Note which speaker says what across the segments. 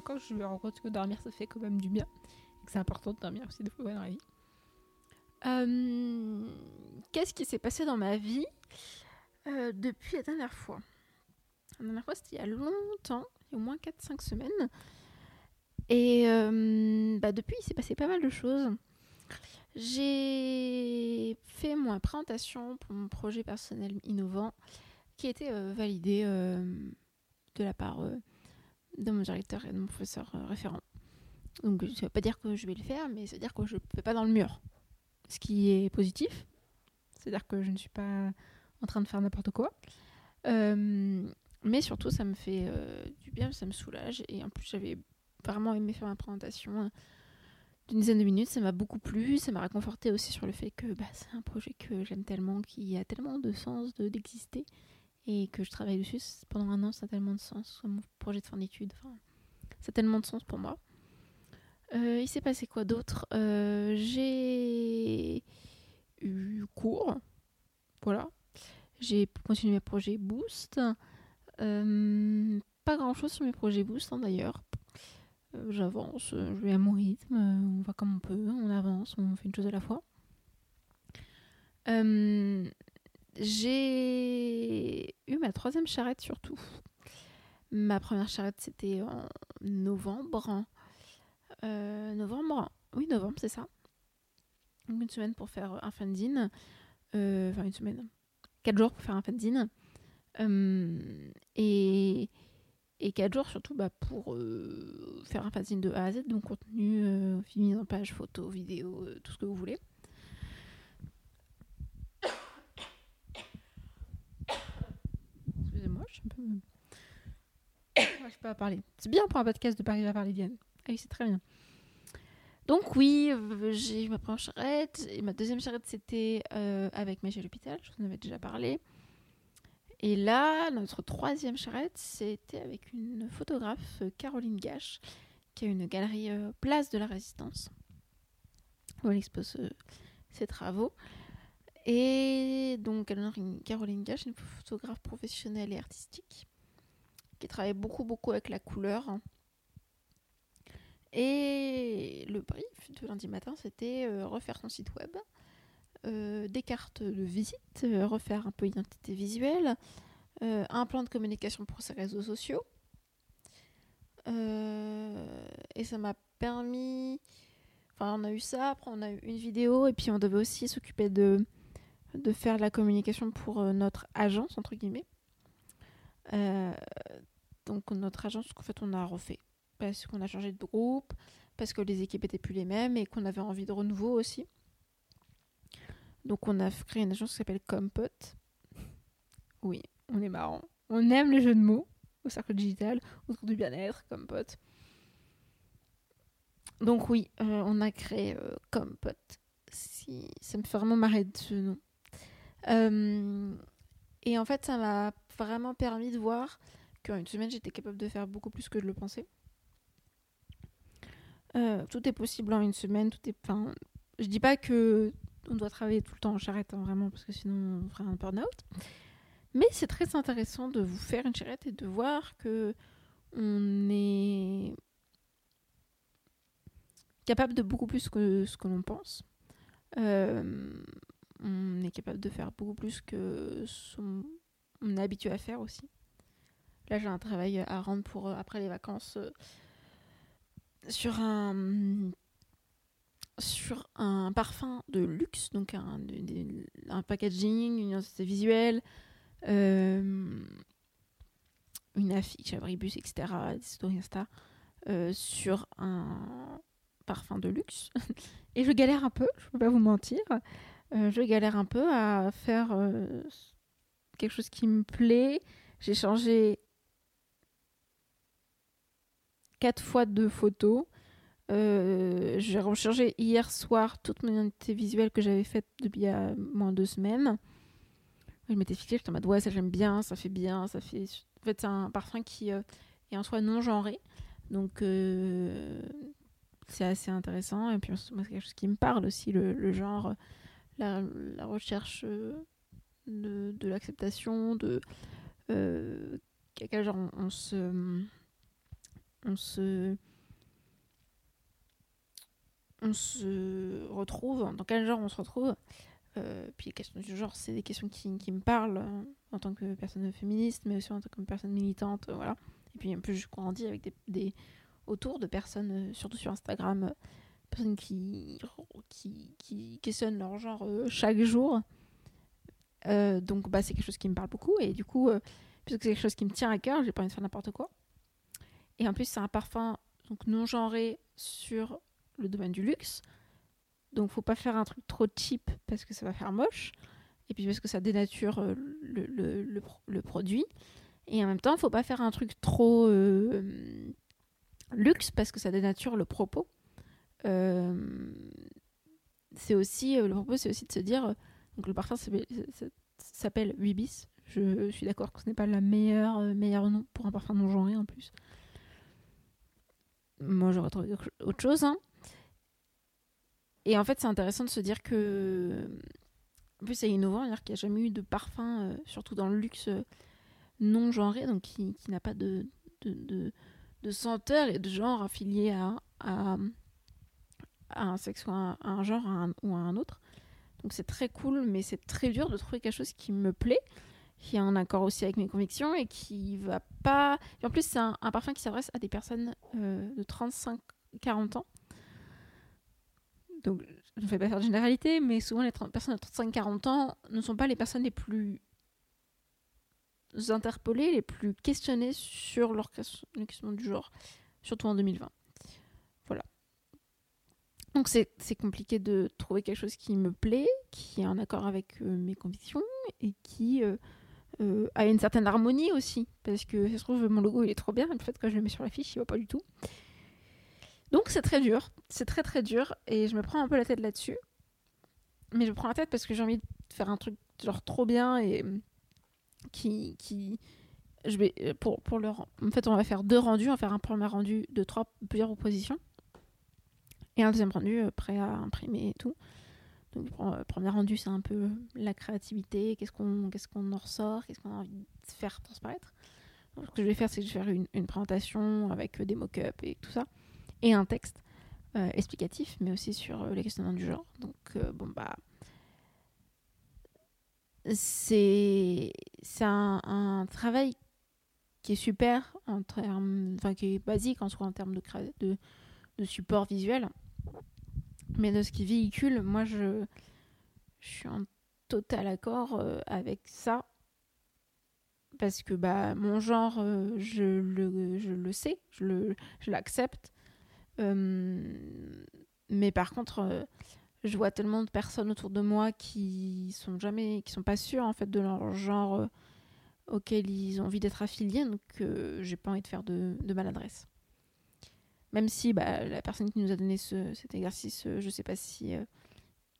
Speaker 1: vacances, je me rends compte que dormir, ça fait quand même du bien. Et que c'est important de dormir aussi des fois dans la vie. Euh, Qu'est-ce qui s'est passé dans ma vie euh, depuis la dernière fois? La dernière fois, c'était il y a longtemps, il y a au moins 4-5 semaines. Et euh, bah, depuis, il s'est passé pas mal de choses. J'ai fait ma présentation pour mon projet personnel innovant qui a été validé de la part de mon directeur et de mon professeur euh, référent. Donc ça ne veut pas dire que je vais le faire, mais ça veut dire que je ne fais pas dans le mur. Ce qui est positif. C'est-à-dire que je ne suis pas en train de faire n'importe quoi. Euh, mais surtout, ça me fait euh, du bien, ça me soulage. Et en plus, j'avais vraiment aimé faire ma présentation d'une dizaine de minutes. Ça m'a beaucoup plu. Ça m'a réconforté aussi sur le fait que bah, c'est un projet que j'aime tellement, qui a tellement de sens de- d'exister. Et que je travaille dessus pendant un an. Ça a tellement de sens. Mon projet de fin d'études. Ça a tellement de sens pour moi. Euh, il s'est passé quoi d'autre? Euh, J'ai eu cours. Voilà. J'ai continué mes projets Boost. Euh, pas grand chose sur mes projets Boost hein, d'ailleurs. J'avance, je vais à mon rythme, on va comme on peut, on avance, on fait une chose à la fois. J'ai eu ma troisième charrette surtout. Ma première charrette c'était en novembre. Euh, novembre, oui novembre c'est ça. Donc une semaine pour faire un fanzine. Euh, Enfin une semaine. Quatre jours pour faire un fanzine. Euh, et, 4 jours surtout bah, pour faire un fanzine de A à Z, donc contenu, mise en page, photo, vidéo, tout ce que vous voulez. Excusez-moi, je sais pas parler. C'est bien pour un podcast de arriver à parler bien. Ah oui, c'est très bien. Donc oui, euh, j'ai eu ma première charrette. Et ma deuxième charrette, c'était euh, avec Magie à l'hôpital. Je vous en avais déjà parlé. Et là, notre troisième charrette, c'était avec une photographe, Caroline Gache, qui a une galerie euh, Place de la Résistance, où elle expose ses travaux. Et donc, Caroline Gache, une photographe professionnelle et artistique, qui travaille beaucoup, beaucoup avec la couleur. Et le brief de lundi matin, c'était euh, refaire son site web, euh, des cartes de visite, euh, refaire un peu l'identité visuelle, un plan de communication pour ses réseaux sociaux. Et ça m'a permis. Enfin, on a eu ça, après on a eu une vidéo, et puis on devait aussi s'occuper de, de faire la communication pour euh, notre agence, entre guillemets. Euh, donc notre agence, qu'en fait, on a refait. Parce qu'on a changé de groupe, parce que les équipes étaient plus les mêmes, et qu'on avait envie de renouveau aussi. Donc on a créé une agence qui s'appelle Compot. Oui, on est marrant. On aime les jeux de mots au cercle digital, autour du bien-être, Compot. Donc oui, euh, on a créé Compot. Ça me fait vraiment marrer de ce nom. Euh, et en fait, ça m'a vraiment permis de voir qu'en une semaine, j'étais capable de faire beaucoup plus que je le pensais. Euh, tout est possible en une semaine. Tout est. Enfin, je dis pas que on doit travailler tout le temps en charrette, hein, vraiment, parce que sinon on ferait un burn-out. Mais c'est très intéressant de vous faire une charrette et de voir que on est capable de beaucoup plus que ce que l'on pense. Euh, on est capable de faire beaucoup plus que ce qu'on on est habitué à faire aussi. Là, j'ai un travail à rendre pour euh, après les vacances euh, sur un sur un parfum de luxe, donc un, un packaging, une identité visuelle, euh, une affiche, abribus, etc., des stories sur un parfum de luxe. Et je galère un peu, je peux pas vous mentir. Euh, je galère un peu à faire euh, quelque chose qui me plaît. J'ai changé quatre fois de photos. Euh, j'ai rechargé hier soir toute mon identité visuelle que j'avais faite depuis euh, moins de deux semaines. Je m'étais fixée, j'étais en mode ouais, ça j'aime bien, ça fait bien, ça fait. En fait, c'est un parfum qui est en soi non genré. Donc, c'est assez intéressant. Et puis, c'est quelque chose qui me parle aussi, le genre, la, recherche euh, de, l'acceptation, de euh, quel genre on, se on se on se retrouve, dans quel genre on se retrouve. Euh, puis les questions du genre, c'est des questions qui, me parlent en tant que personne féministe, mais aussi en tant que personne militante, voilà. Et puis en plus, je grandis avec des, autour de personnes, surtout sur Instagram, personnes qui, qui, qui questionnent leur genre euh, chaque jour. Euh, donc bah, c'est quelque chose qui me parle beaucoup et du coup, euh, puisque c'est quelque chose qui me tient à cœur, j'ai pas envie de faire n'importe quoi. Et en plus, c'est un parfum donc non genré sur le domaine du luxe. Donc faut pas faire un truc trop cheap parce que ça va faire moche. Et puis parce que ça dénature le, le, le le produit. Et en même temps, faut pas faire un truc trop luxe parce que ça dénature le propos. Euh, c'est aussi euh, le propos, c'est aussi de se dire euh, donc le parfum s'appelle- s'appelle 8 bis. Je suis d'accord que ce n'est pas la meilleure euh, meilleur nom pour un parfum non genré en plus. Moi, j'aurais trouvé autre chose. hein. Et en fait, c'est intéressant de se dire que. En plus, c'est innovant, c'est-à-dire qu'il n'y a jamais eu de parfum, surtout dans le luxe non genré, donc qui, qui n'a pas de, de, de, de senteur et de genre affilié à, à, à un sexe ou à un, genre ou à un autre. Donc c'est très cool, mais c'est très dur de trouver quelque chose qui me plaît, qui est en accord aussi avec mes convictions et qui va pas. En plus, c'est un, parfum qui s'adresse à des personnes euh, de 35-40 ans. Donc je ne fais pas faire de généralité, mais souvent les 30 personnes de 35-40 ans ne sont pas les personnes les plus interpellées, les plus questionnées sur leur ques- les questions du genre, surtout en 2020. Donc c'est compliqué de trouver quelque chose qui me plaît, qui est en accord avec euh, mes convictions et qui euh, euh, a une certaine harmonie aussi. Parce que ça se trouve, mon logo il est trop bien, mais le fait que je le mets sur l'affiche, il va pas du tout. Donc c'est très dur, c'est très très dur et je me prends un peu la tête là-dessus. Mais je me prends la tête parce que j'ai envie de faire un truc genre trop bien et qui qui je vais pour pour en fait on va faire deux rendus, on va faire un premier rendu de trois plusieurs propositions et un deuxième rendu euh, prêt à imprimer et tout. Donc pre- premier rendu c'est un peu la créativité, qu'est-ce qu'on qu'est-ce en ressort, qu'est-ce qu'on a envie de faire transparaître. Donc, ce que je vais faire c'est que je vais faire une, une présentation avec euh, des mock-ups et tout ça et un texte euh, explicatif, mais aussi sur euh, les questionnements du genre. Donc, euh, bon, bah. C'est un, un travail qui est super, en termes, enfin, qui est basique en soi en termes de, de support visuel. Mais de ce qui véhicule, moi, je, suis en total accord euh, avec ça. Parce que bah, mon genre, euh, je, le, sais, je l'accepte. Euh, mais par contre, je vois tellement de personnes autour de moi qui sont jamais, qui sont pas sûres en fait de leur genre auquel ils ont envie d'être affiliés, donc j'ai pas envie de faire de maladresse. Même si bah, la personne qui nous a donné ce- cet exercice, euh, je sais pas si euh,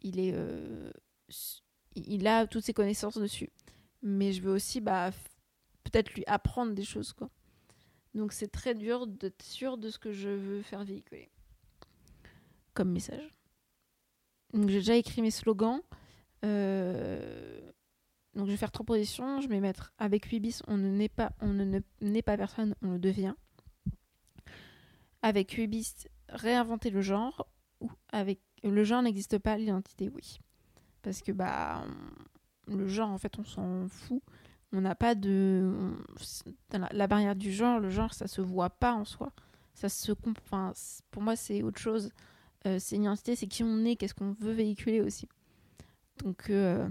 Speaker 1: euh, il a toutes ses connaissances dessus, mais je veux aussi bah, peut-être lui apprendre des choses. Donc c'est très dur d'être sûr de ce que je veux faire véhiculer comme message. Donc j'ai déjà écrit mes slogans. Donc je vais faire trois positions. Je vais mettre avec 8 bis, on ne pas, on ne ne- naît pas personne, on le devient. Avec 8 bis, réinventer le genre. Ou avec le genre n'existe pas, l'identité oui. Parce que bah le genre en fait on s'en fout. On n'a pas de la, barrière du genre, le genre ça se voit pas en soi. Ça se enfin, pour moi c'est autre chose. Euh, c'est une identité, c'est qui on est, qu'est-ce qu'on veut véhiculer aussi. Donc euh,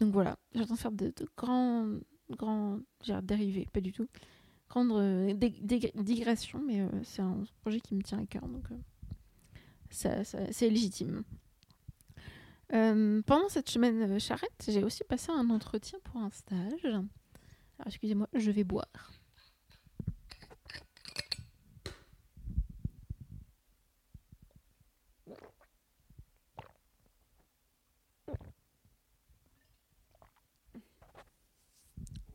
Speaker 1: donc voilà, j'entends faire de, de grands, grands, dérivés, pas du tout, grandes euh, digressions, mais euh, c'est un projet qui me tient à cœur, donc euh, ça, c'est légitime. Pendant cette semaine charrette, j'ai aussi passé un entretien pour un stage. Alors excusez-moi, je vais boire.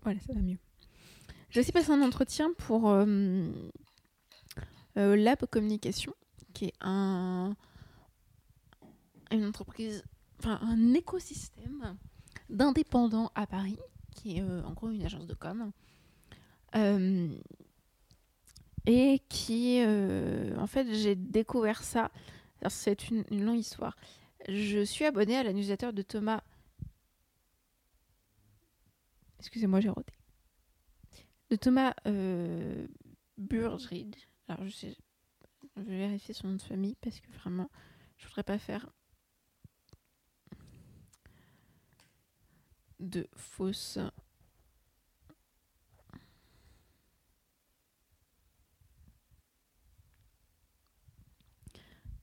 Speaker 1: Voilà, ça va mieux. J'ai aussi passé un entretien pour euh, euh, Lab Communication, qui est un, une entreprise, enfin un écosystème d'indépendant à Paris, qui est en gros une agence de com. et qui, en fait, j'ai découvert ça. C'est une, une longue histoire. Je suis abonnée à la newsletter de Thomas. Excusez-moi, j'ai roté. De Thomas euh, Alors, je vais vérifier son nom de famille parce que vraiment, je voudrais pas faire de fausses.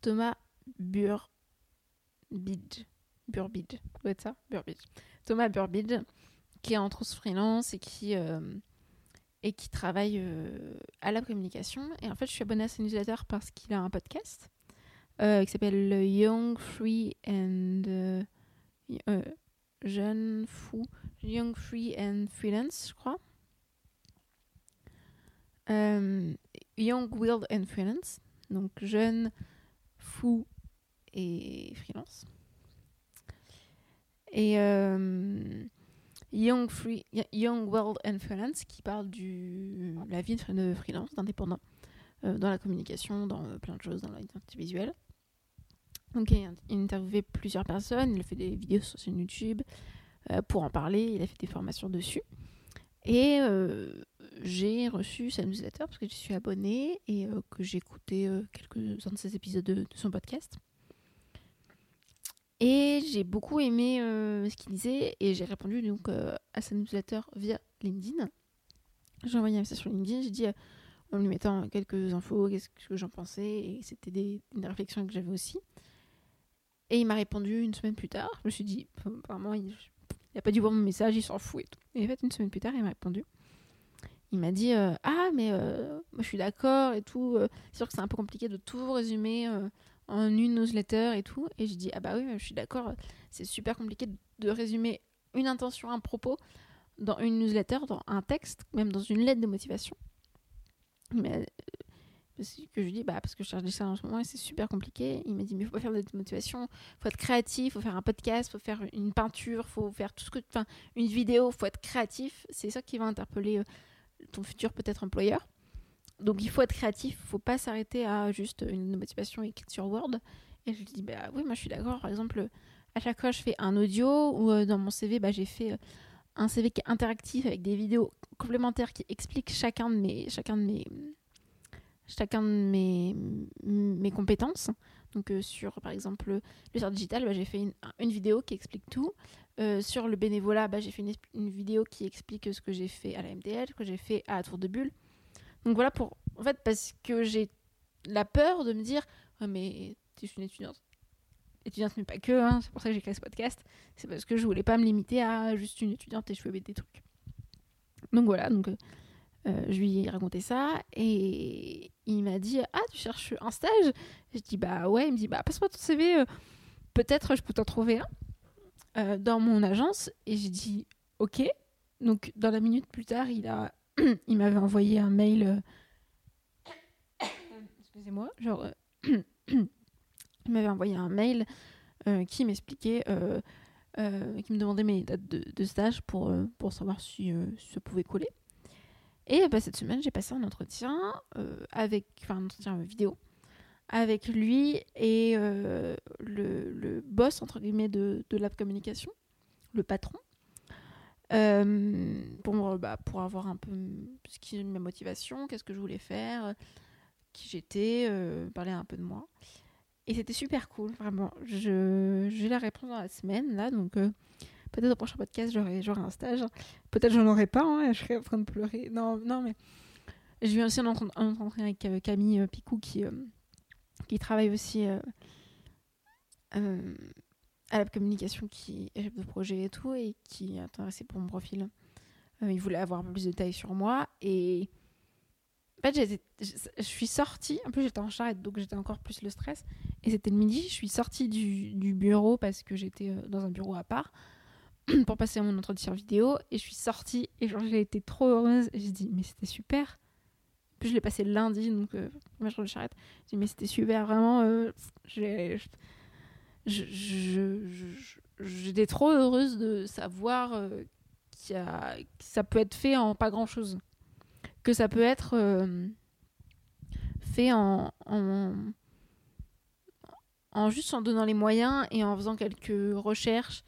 Speaker 1: Thomas Bur Burbidge. Burbidge. Doit être ça? Burbidge. Thomas Burbidge, qui est en trousse freelance et qui, euh, et qui travaille euh, à la communication. Et en fait, je suis abonnée à sa newsletter parce qu'il a un podcast euh, qui s'appelle Young Free and. jeune fou. Young Free and Freelance, je crois. Young Wild and Freelance. Donc, jeune, fou et freelance. Et euh, Young, World Freelance qui parle de la vie de freelance, d'indépendant, euh, dans la communication, dans euh, plein de choses, dans l'identité visuelle. Donc il a interviewé plusieurs personnes, il a fait des vidéos sur son YouTube pour en parler, il a fait des formations dessus. Et j'ai reçu sa newsletter parce que je suis abonnée et que j'ai écouté quelques-uns de ses épisodes de son podcast. Et j'ai beaucoup aimé euh, ce qu'il disait et j'ai répondu donc euh, à sa newsletter via LinkedIn. J'ai envoyé un message sur LinkedIn, j'ai dit euh, en lui mettant quelques infos, qu'est-ce que j'en pensais et c'était des, réflexions que j'avais aussi. Et il m'a répondu une semaine plus tard. Je me suis dit, apparemment, il n'a pas dû voir mon message, il s'en fout et tout. Et en fait, une semaine plus tard, il m'a répondu. Il m'a dit Ah, mais moi je suis d'accord et tout. c'est sûr que c'est un peu compliqué de tout résumer en une newsletter et tout. Et je dis, ah bah oui, je suis d'accord, c'est super compliqué de résumer une intention, un propos dans une newsletter, dans un texte, même dans une lettre de motivation. Mais euh, que je dis, bah, parce que je cherche des ça en ce moment et c'est super compliqué. Il m'a dit, mais faut pas faire de motivation, faut être créatif, faut faire un podcast, faut faire une peinture, faut faire tout ce que. Une vidéo, faut être créatif. C'est ça qui va interpeller euh, ton futur peut-être employeur. Donc il faut être créatif, il faut pas s'arrêter à juste une motivation écrite sur Word. Et je dis, bah oui, moi je suis d'accord. Par exemple, à chaque fois je fais un audio ou euh, dans mon CV, bah, j'ai fait euh, un CV qui est interactif avec des vidéos complémentaires qui expliquent chacun de mes, chacun de mes, chacun de mes, mes compétences. Donc euh, sur par exemple le sort digital, bah, j'ai fait une, vidéo qui explique tout. sur le bénévolat, bah, j'ai fait une, une, vidéo qui explique ce que j'ai fait à la MDL, ce que j'ai fait à la Tour de Bulle. Donc voilà, pour, en fait, parce que j'ai la peur de me dire, mais tu es une étudiante. Étudiante, mais pas que, hein, c'est pour ça que j'ai créé ce podcast. C'est parce que je voulais pas me limiter à juste une étudiante et je faisais des trucs. Donc voilà, donc euh, je lui ai raconté ça et il m'a dit Ah, tu cherches un stage? Je dis Bah ouais, il me dit Bah passe-moi ton CV, euh, peut-être je peux t'en trouver un euh, dans mon agence. Et j'ai dit Ok. Donc dans la minute plus tard, il a il m'avait envoyé un mail. Euh, excusez-moi, genre. Euh, il m'avait envoyé un mail euh, qui m'expliquait. qui me demandait mes dates de, stage pour, pour savoir si, ça pouvait coller. Et bah, cette semaine, j'ai passé un entretien avec, enfin un entretien vidéo avec lui et le, le, boss entre guillemets de, de la communication, le patron, euh, pour, bah, pour avoir un peu ce qui est ma motivation, qu'est-ce que je voulais faire, qui j'étais, euh, parler un peu de moi. Et c'était super cool, vraiment. J'ai la réponse dans la semaine, là, donc euh, peut-être au prochain podcast, j'aurai un stage. Peut-être j'en aurai pas, hein, je serai en train de pleurer. Non, non, mais je viens aussi en entretien avec Camille Picou qui, qui travaille aussi à la communication qui est chef de projet et tout, et qui est intéressé pour mon profil. Euh, il voulait avoir plus de détails sur moi. Et en fait, je suis sortie. En plus, j'étais en charrette, donc j'étais encore plus le stress. Et c'était le midi. Je suis sortie du, bureau parce que j'étais euh, dans un bureau à part pour passer mon entretien vidéo. Et je suis sortie et j'ai été trop heureuse. Et j'ai dit, mais c'était super. Puis je l'ai passé lundi, donc euh, je jour de charrette. J'ai dit, mais c'était super, vraiment. je, j'étais trop heureuse de savoir euh, y a, que ça peut être fait en pas grand chose. Que ça peut être euh, fait en, juste en donnant les moyens et en faisant quelques recherches.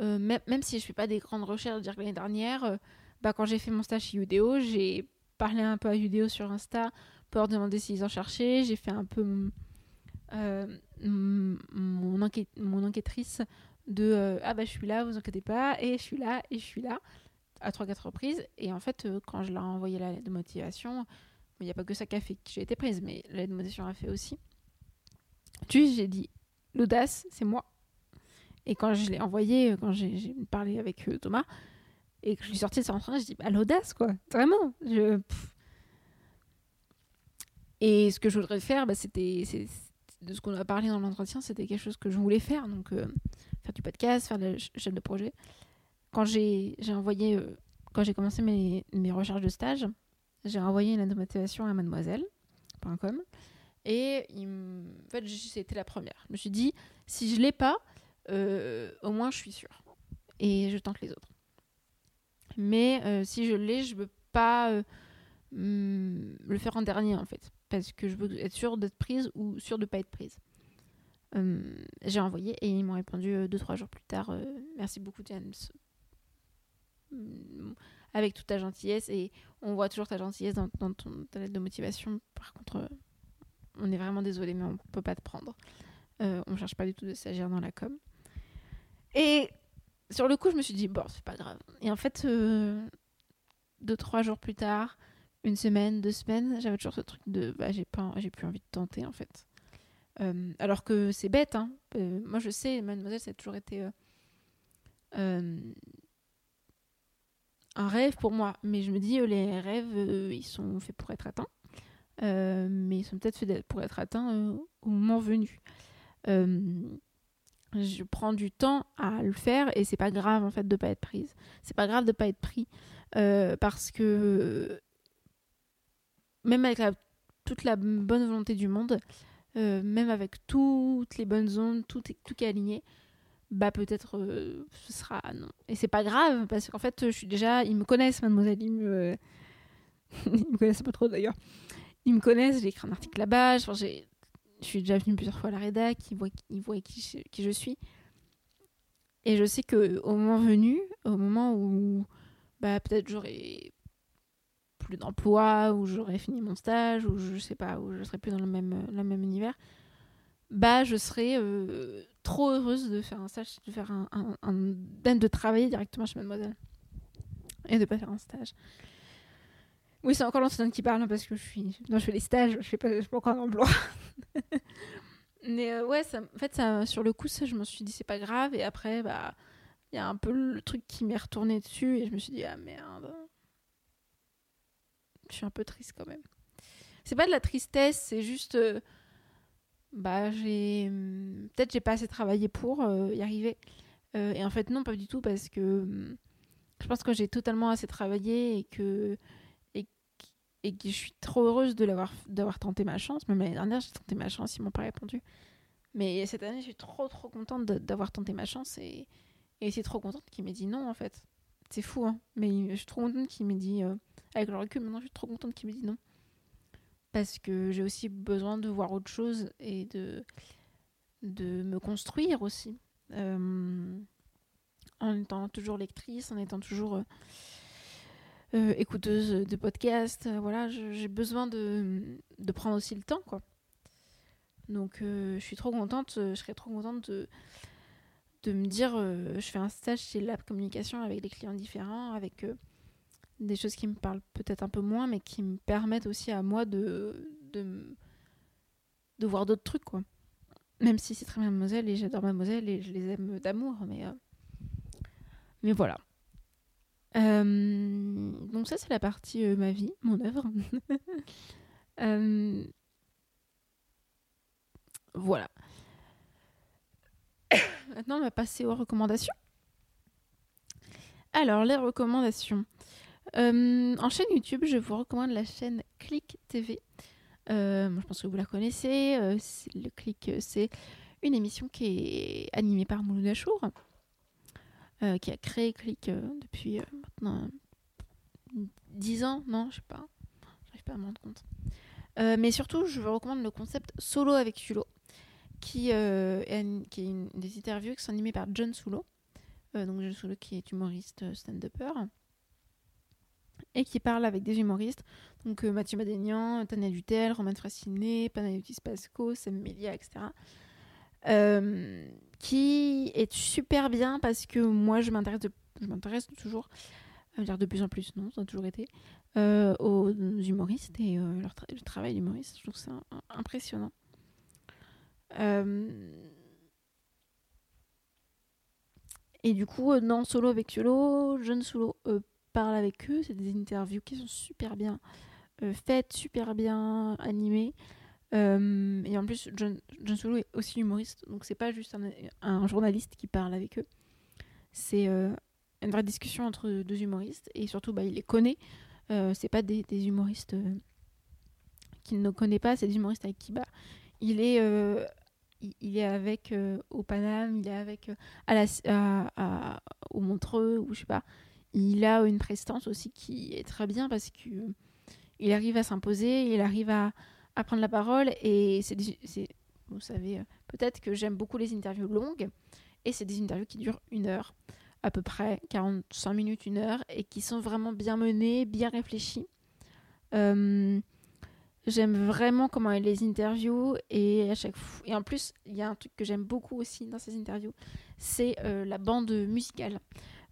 Speaker 1: Euh, même, si je fais pas des grandes recherches, dire que l'année dernière, euh, bah, quand j'ai fait mon stage chez Udeo, j'ai parlé un peu à Udeo sur Insta pour leur demander s'ils en cherchaient. J'ai fait un peu mon, enquête, mon enquêtrice de euh, ah bah je suis là, vous inquiétez pas, et je suis là, et je suis là, à 3-4 reprises. Et en fait, euh, quand je leur ai envoyé la lettre de motivation, il n'y a pas que ça qui a fait que j'ai été prise, mais la lettre de motivation a fait aussi. Tu j'ai dit l'audace, c'est moi. Et quand je l'ai envoyé, euh, quand j'ai parlé avec euh, Thomas, et que je suis sortie de son train, je dis bah, l'audace, quoi. Vraiment. Je. Et ce que je voudrais faire, bah, c'était. De ce qu'on a parlé dans l'entretien, c'était quelque chose que je voulais faire. Donc, euh, faire du podcast, faire de la ch- chaîne de projet. Quand j'ai envoyé. euh, quand j'ai commencé mes, recherches de stage, j'ai envoyé une lettre de motivation à mademoiselle.com. Et il m- en fait, c'était la première. Je me suis dit, si je l'ai pas, euh, au moins je suis sûre. Et je tente les autres. Mais si je l'ai, je veux pas le faire en dernier en fait. Parce que je veux être sûre d'être prise ou sûre de pas être prise. Euh, j'ai envoyé et ils m'ont répondu euh, deux, trois jours plus tard. euh, merci beaucoup, James. Mm, Avec toute ta gentillesse. Et on voit toujours ta gentillesse dans, ton, ta lettre de motivation. Par contre, euh, on est vraiment désolé, mais on peut pas te prendre. Euh, on cherche pas du tout de stagiaire dans la com. Et sur le coup, je me suis dit, bon, c'est pas grave. Et en fait, euh, deux, trois jours plus tard, une semaine, deux semaines, j'avais toujours ce truc de, bah, j'ai pas, j'ai plus envie de tenter, en fait. Euh, alors que c'est bête, hein. Euh, moi, je sais, mademoiselle, ça a toujours été euh, un rêve pour moi. Mais je me dis, les rêves, ils sont faits pour être atteints. Mais ils sont peut-être faits pour être atteints au moment venu. Je prends du temps à le faire et c'est pas grave en fait de pas être prise. C'est pas grave de pas être pris parce que même avec toute la bonne volonté du monde, euh, même avec toutes les bonnes ondes, tout, tout qui est aligné, bah peut-être euh, ce sera non. Et c'est pas grave parce qu'en fait je suis déjà, ils me connaissent mademoiselle, ils me, ils me connaissent pas trop d'ailleurs. Ils me connaissent, j'ai écrit un article là-bas, j'ai je suis déjà venue plusieurs fois à la rédac, ils voient, qui, je, je suis. Et je sais que au moment venu, au moment où bah, peut-être j'aurai plus d'emploi, ou j'aurai fini mon stage, ou je sais pas, ou je serai plus dans le même, le même univers, bah je serai euh, trop heureuse de faire un stage, de faire un, un, un- de travailler directement chez Mademoiselle. Et de pas faire un stage. Oui, c'est encore l'enseignante qui parle hein, parce que je suis. Non, je fais des stages, je fais pas, je pas encore un emploi. Mais euh, ouais, en fait, sur le coup, ça, je me suis dit c'est pas grave. Et après, bah, il y a un peu le truc qui m'est retourné dessus et je me suis dit ah merde. Je suis un peu triste quand même. C'est pas de la tristesse, c'est juste. euh, bah, j'ai. hum, Peut-être j'ai pas assez travaillé pour euh, y arriver. Euh, et en fait, non, pas du tout parce que. hum, Je pense que j'ai totalement assez travaillé et que et que je suis trop heureuse de l'avoir d'avoir tenté ma chance. Même l'année dernière, j'ai tenté ma chance, ils m'ont pas répondu. Mais cette année, je suis trop trop contente d'avoir tenté ma chance et, et c'est trop contente qu'il m'ait dit non en fait. C'est fou, hein. Mais je suis trop contente qu'il m'ait dit, euh, avec le recul, maintenant je suis trop contente qu'il m'ait dit non. Parce que j'ai aussi besoin de voir autre chose et de, de me construire aussi. Euh, en étant toujours lectrice, en étant toujours. euh, euh, écouteuse de podcasts, voilà, j'ai besoin de, de prendre aussi le temps, quoi. Donc, je suis trop contente, je serais trop contente de, de me dire, je fais un stage chez Lab Communication avec des clients différents, avec euh, des choses qui me parlent peut-être un peu moins, mais qui me permettent aussi à moi de, de, voir d'autres trucs, quoi. Même si c'est très bien Mademoiselle et j'adore Mademoiselle et je les aime d'amour, mais, euh, voilà. Euh, donc ça c'est la partie euh, ma vie, mon œuvre. Voilà. Maintenant on va passer aux recommandations. Alors les recommandations. Euh, en chaîne YouTube, je vous recommande la chaîne Click TV. Euh, je pense que vous la connaissez. Euh, le Click, c'est une émission qui est animée par Mouloud Achour. qui a créé Click depuis maintenant 10 ans, non, je sais pas. J'arrive pas à me rendre compte. mais surtout, je vous recommande le concept solo avec Sulo, qui, est, qui est une, des interviews qui sont animées par John Sulo. donc John Sulo qui est humoriste stand-upper et qui parle avec des humoristes. Donc euh, Mathieu Madénian, Tania Dutel, Roman Frassiné, Panayotis Pasco, Sam Melia, etc. Euh, qui est super bien parce que moi je m'intéresse je toujours dire de plus en plus non ça a toujours été euh, aux humoristes et leur le travail d'humoriste je trouve ça impressionnant et du coup dans solo avec Solo jeune solo parle avec eux. C'est des interviews qui sont super bien euh, faites, super bien animées. Euh, et en plus, John, John Solo est aussi humoriste, donc c'est pas juste un, journaliste qui parle avec eux. C'est euh, une vraie discussion entre deux humoristes et surtout, bah, il les connaît. c'est pas des, humoristes qu'il ne connaît pas, c'est des humoristes avec qui bah, il est il, est avec au Paname, il est avec à la, à, au Montreux ou je sais pas il a une prestance aussi qui est très bien parce que il arrive à s'imposer, il arrive à, prendre la parole et c'est, vous savez euh, peut-être que j'aime beaucoup les interviews longues et c'est des interviews qui durent une heure à peu près 45 minutes une heure et qui sont vraiment bien menées bien réfléchies. Euh, j'aime vraiment comment elle les interview et à chaque fois et en plus il y a un truc que j'aime beaucoup aussi dans ces interviews c'est euh, la bande musicale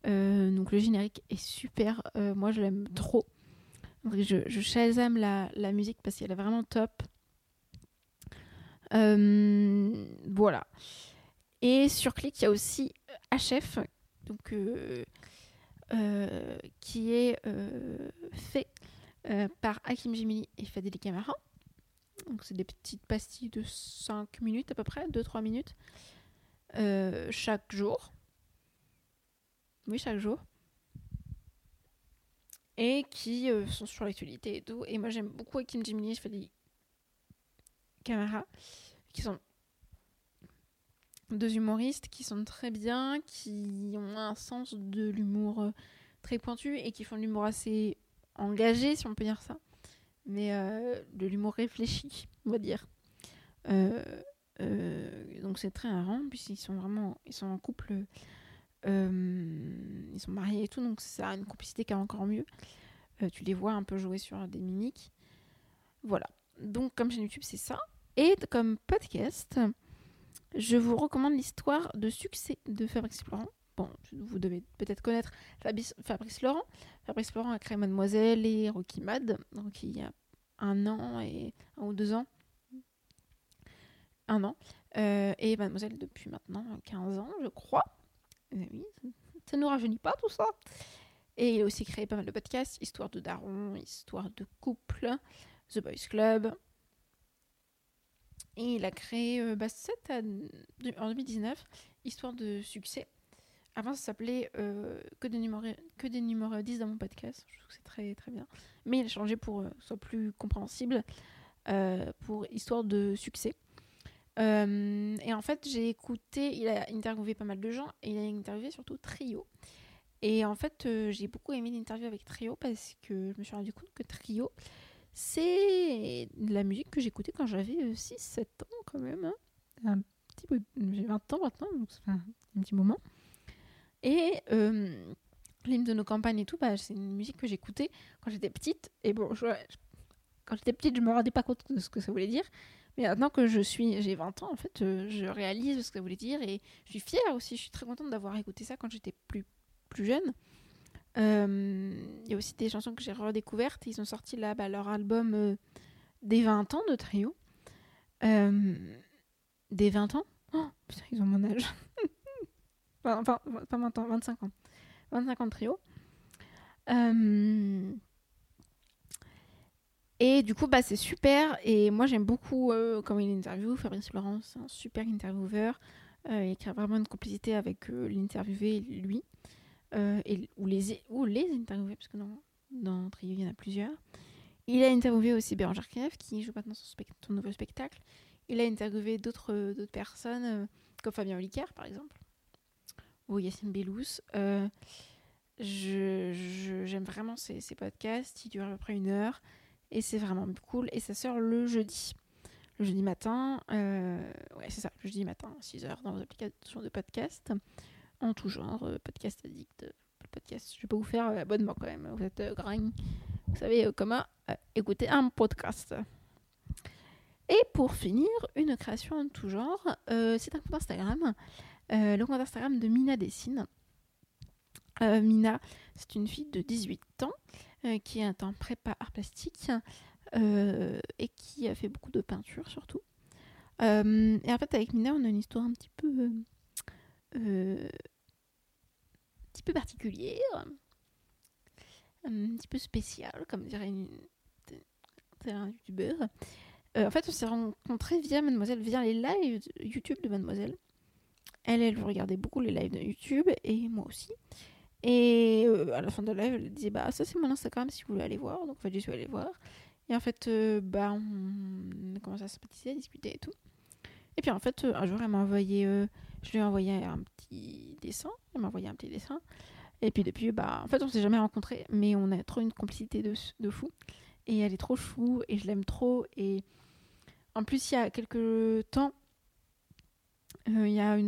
Speaker 1: donc le générique est super, euh, moi je l'aime trop. Je, je la, la musique parce qu'elle est vraiment top. Euh, voilà. Et sur Click, il y a aussi HF, qui est fait par Hakim Jimili et Fadeli Camara. Donc c'est des petites pastilles de 5 minutes à peu près, 2-3 minutes, chaque jour. Oui, chaque jour. Et qui euh, sont sur l'actualité et tout. Et moi, j'aime beaucoup Kim Jiminy, je fais des caméras qui sont deux humoristes qui sont très bien, qui ont un sens de l'humour euh, très pointu et qui font de l'humour assez engagé, si on peut dire ça. Mais euh, de l'humour réfléchi, on va dire. donc c'est très rare, puisqu'ils sont vraiment ils sont en couple ils sont mariés et tout, donc ça a une complicité qui est encore mieux. Euh, tu les vois un peu jouer sur des mimiques. Voilà. Donc, comme chaîne YouTube, c'est ça. Et comme podcast, je vous recommande l'histoire de succès de Fabrice Laurent. Bon, vous devez peut-être connaître Fabrice Laurent. Fabrice Laurent a créé Mademoiselle et Rocky Mad, donc il y a un an et un ou deux ans. Un an. Euh, et Mademoiselle depuis maintenant 15 ans, je crois. Oui, ça nous rajeunit pas tout ça. Et il a aussi créé pas mal de podcasts, Histoire de Daron, Histoire de couple, The Boys Club. Et il a créé euh, bah, en 2019, Histoire de succès. Avant, ça s'appelait euh, que, des numéros, que des numéros 10 dans mon podcast. Je trouve que c'est très, très bien. Mais il a changé pour que euh, ce soit plus compréhensible pour Histoire de succès. Euh, et en fait, j'ai écouté, il a interviewé pas mal de gens et il a interviewé surtout Trio. Et en fait, euh, j'ai beaucoup aimé l'interview avec Trio parce que je me suis rendu compte que Trio, c'est la musique que j'écoutais quand j'avais 6-7 euh, ans quand même. Hein. Un petit j'ai 20 ans maintenant, donc ça fait un, petit moment. Et l'hymne de nos campagnes et tout, bah, c'est une musique que j'écoutais quand j'étais petite. Et bon, quand j'étais petite, je me rendais pas compte de ce que ça voulait dire. Mais maintenant que je suis, j'ai 20 ans, en fait, euh, je réalise ce que ça voulait dire et je suis fière aussi. Je suis très contente d'avoir écouté ça quand j'étais plus, plus jeune. Euh, il y a aussi des chansons que j'ai redécouvertes. Ils ont sorti là bah, leur album euh, des 20 ans de trio. des 20 ans? Oh, Putain, ils ont mon âge. enfin, pas 20 ans, 25 ans. 25 ans de trio. Euh, et du coup, bah, c'est super. Et moi, j'aime beaucoup euh, comment il interview. Fabrice Laurent, c'est un super intervieweur. Euh, il crée vraiment une complicité avec euh, l'interviewé et lui. et, ou, les, ou les interviewés, parce que dans, dans Trio, il y en a plusieurs. Il a interviewé aussi Bérangère Krief, qui joue maintenant son, nouveau spectacle. Il a interviewé d'autres personnes, comme Fabien Olicard, par exemple. ou Yacine Bellous. Euh, j'aime vraiment ces, ces, podcasts. Ils durent à peu près une heure. Et c'est vraiment cool. Et ça sort le jeudi. Le jeudi matin. Euh, ouais, c'est ça. Le jeudi matin, 6h, dans vos applications de podcast. En tout genre. Euh, podcast addict. Podcast. Je vais pas vous faire abonnement quand même. Vous êtes gragne. Vous savez comment écouter un podcast. Et pour finir, une création en tout genre. c'est un compte Instagram euh, le compte Instagram de Mina Dessine. Euh, Mina, c'est une fille de 18 ans euh, qui est en prépa art plastique et qui a fait beaucoup de peinture surtout. et en fait, avec Mina, on a une histoire un petit peu, un petit peu particulière, un petit peu spéciale, comme dirait un youtubeur. en fait, on s'est rencontrés via Mademoiselle, via les lives YouTube de Mademoiselle. Elle, elle regardait beaucoup les lives de YouTube et moi aussi. Et euh, à la fin de la elle disait Bah, ça c'est mon Instagram si vous voulez aller voir. Donc en fait, je suis allée voir. Et en fait, euh, bah, on a commencé à se sympathiser, à discuter et tout. Et puis en fait, euh, un jour, elle m'a envoyé, je lui ai envoyé un petit dessin. Elle m'a envoyé un petit dessin. Et puis depuis, bah, en fait, on s'est jamais rencontrés, mais on a trop une complicité de, de fou. Et elle est trop chou, et je l'aime trop. Et en plus, il y a quelques temps, il y a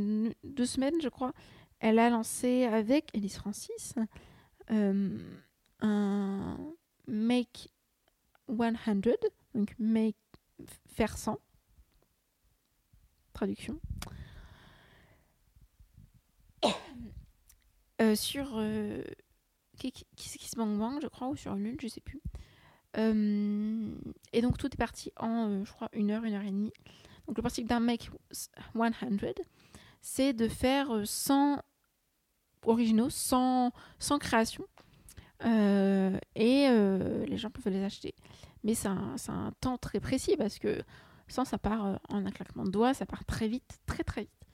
Speaker 1: deux semaines, je crois, elle a lancé avec Elise Francis euh, un Make 100, donc make, faire 100, traduction, euh, sur euh, Kiss Bang Bang, je crois, ou sur Lune, je sais plus. et donc tout est parti en, je crois, une heure, une heure et demie. Donc le principe d'un Make 100, c'est de faire 100 originaux, 100, 100 créations. Euh, et euh, les gens peuvent les acheter. Mais c'est un, un, temps très précis parce que 100, ça part euh, en un claquement de doigts, ça part très vite, très très vite.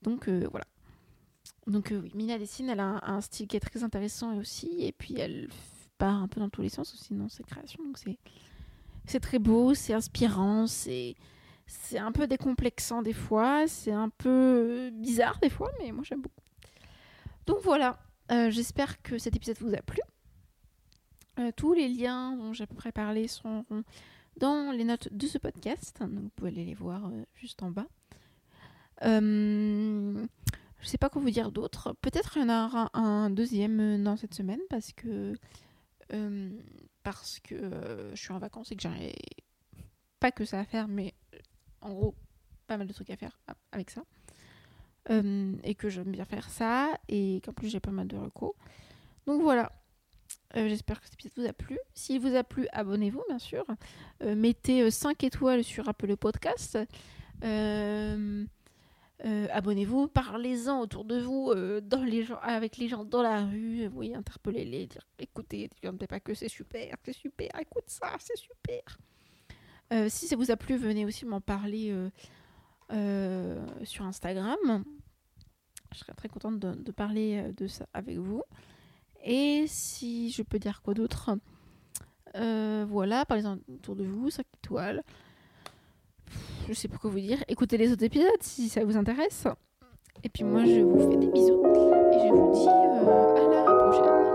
Speaker 1: Donc voilà. Donc oui, Mina dessine, elle a un, style qui est très intéressant aussi, et puis elle part un peu dans tous les sens aussi dans ses créations. Donc c'est très beau, c'est inspirant, c'est c'est un peu décomplexant des fois, c'est un peu bizarre des fois, mais moi j'aime beaucoup. Donc voilà, euh, j'espère que cet épisode vous a plu. Euh, tous les liens dont j'ai à peu près parlé seront dans les notes de ce podcast, vous pouvez aller les voir euh, juste en bas. je sais pas quoi vous dire d'autre. Peut-être il y en aura un, deuxième dans cette semaine parce que parce que je suis en vacances et que j'ai pas que ça à faire, mais en gros, pas mal de trucs à faire avec ça. Euh, et que j'aime bien faire ça, et qu'en plus j'ai pas mal de recours. Donc voilà, euh, j'espère que cet épisode vous a plu. S'il vous a plu, abonnez-vous bien sûr. Euh, mettez 5 étoiles sur Apple Podcast. abonnez-vous, parlez-en autour de vous, avec les gens dans la rue, oui, interpellez-les, dire écoutez, ne pas que c'est super, c'est super, écoute ça, c'est super. Euh, si ça vous a plu, venez aussi m'en parler euh, euh, sur Instagram. Je serais très contente de, parler de ça avec vous. Et si je peux dire quoi d'autre? Voilà, parlez-en autour de vous, 5 étoiles. Je sais pas quoi vous dire. Écoutez les autres épisodes si ça vous intéresse. Et puis moi, je vous fais des bisous. Et je vous dis à la prochaine.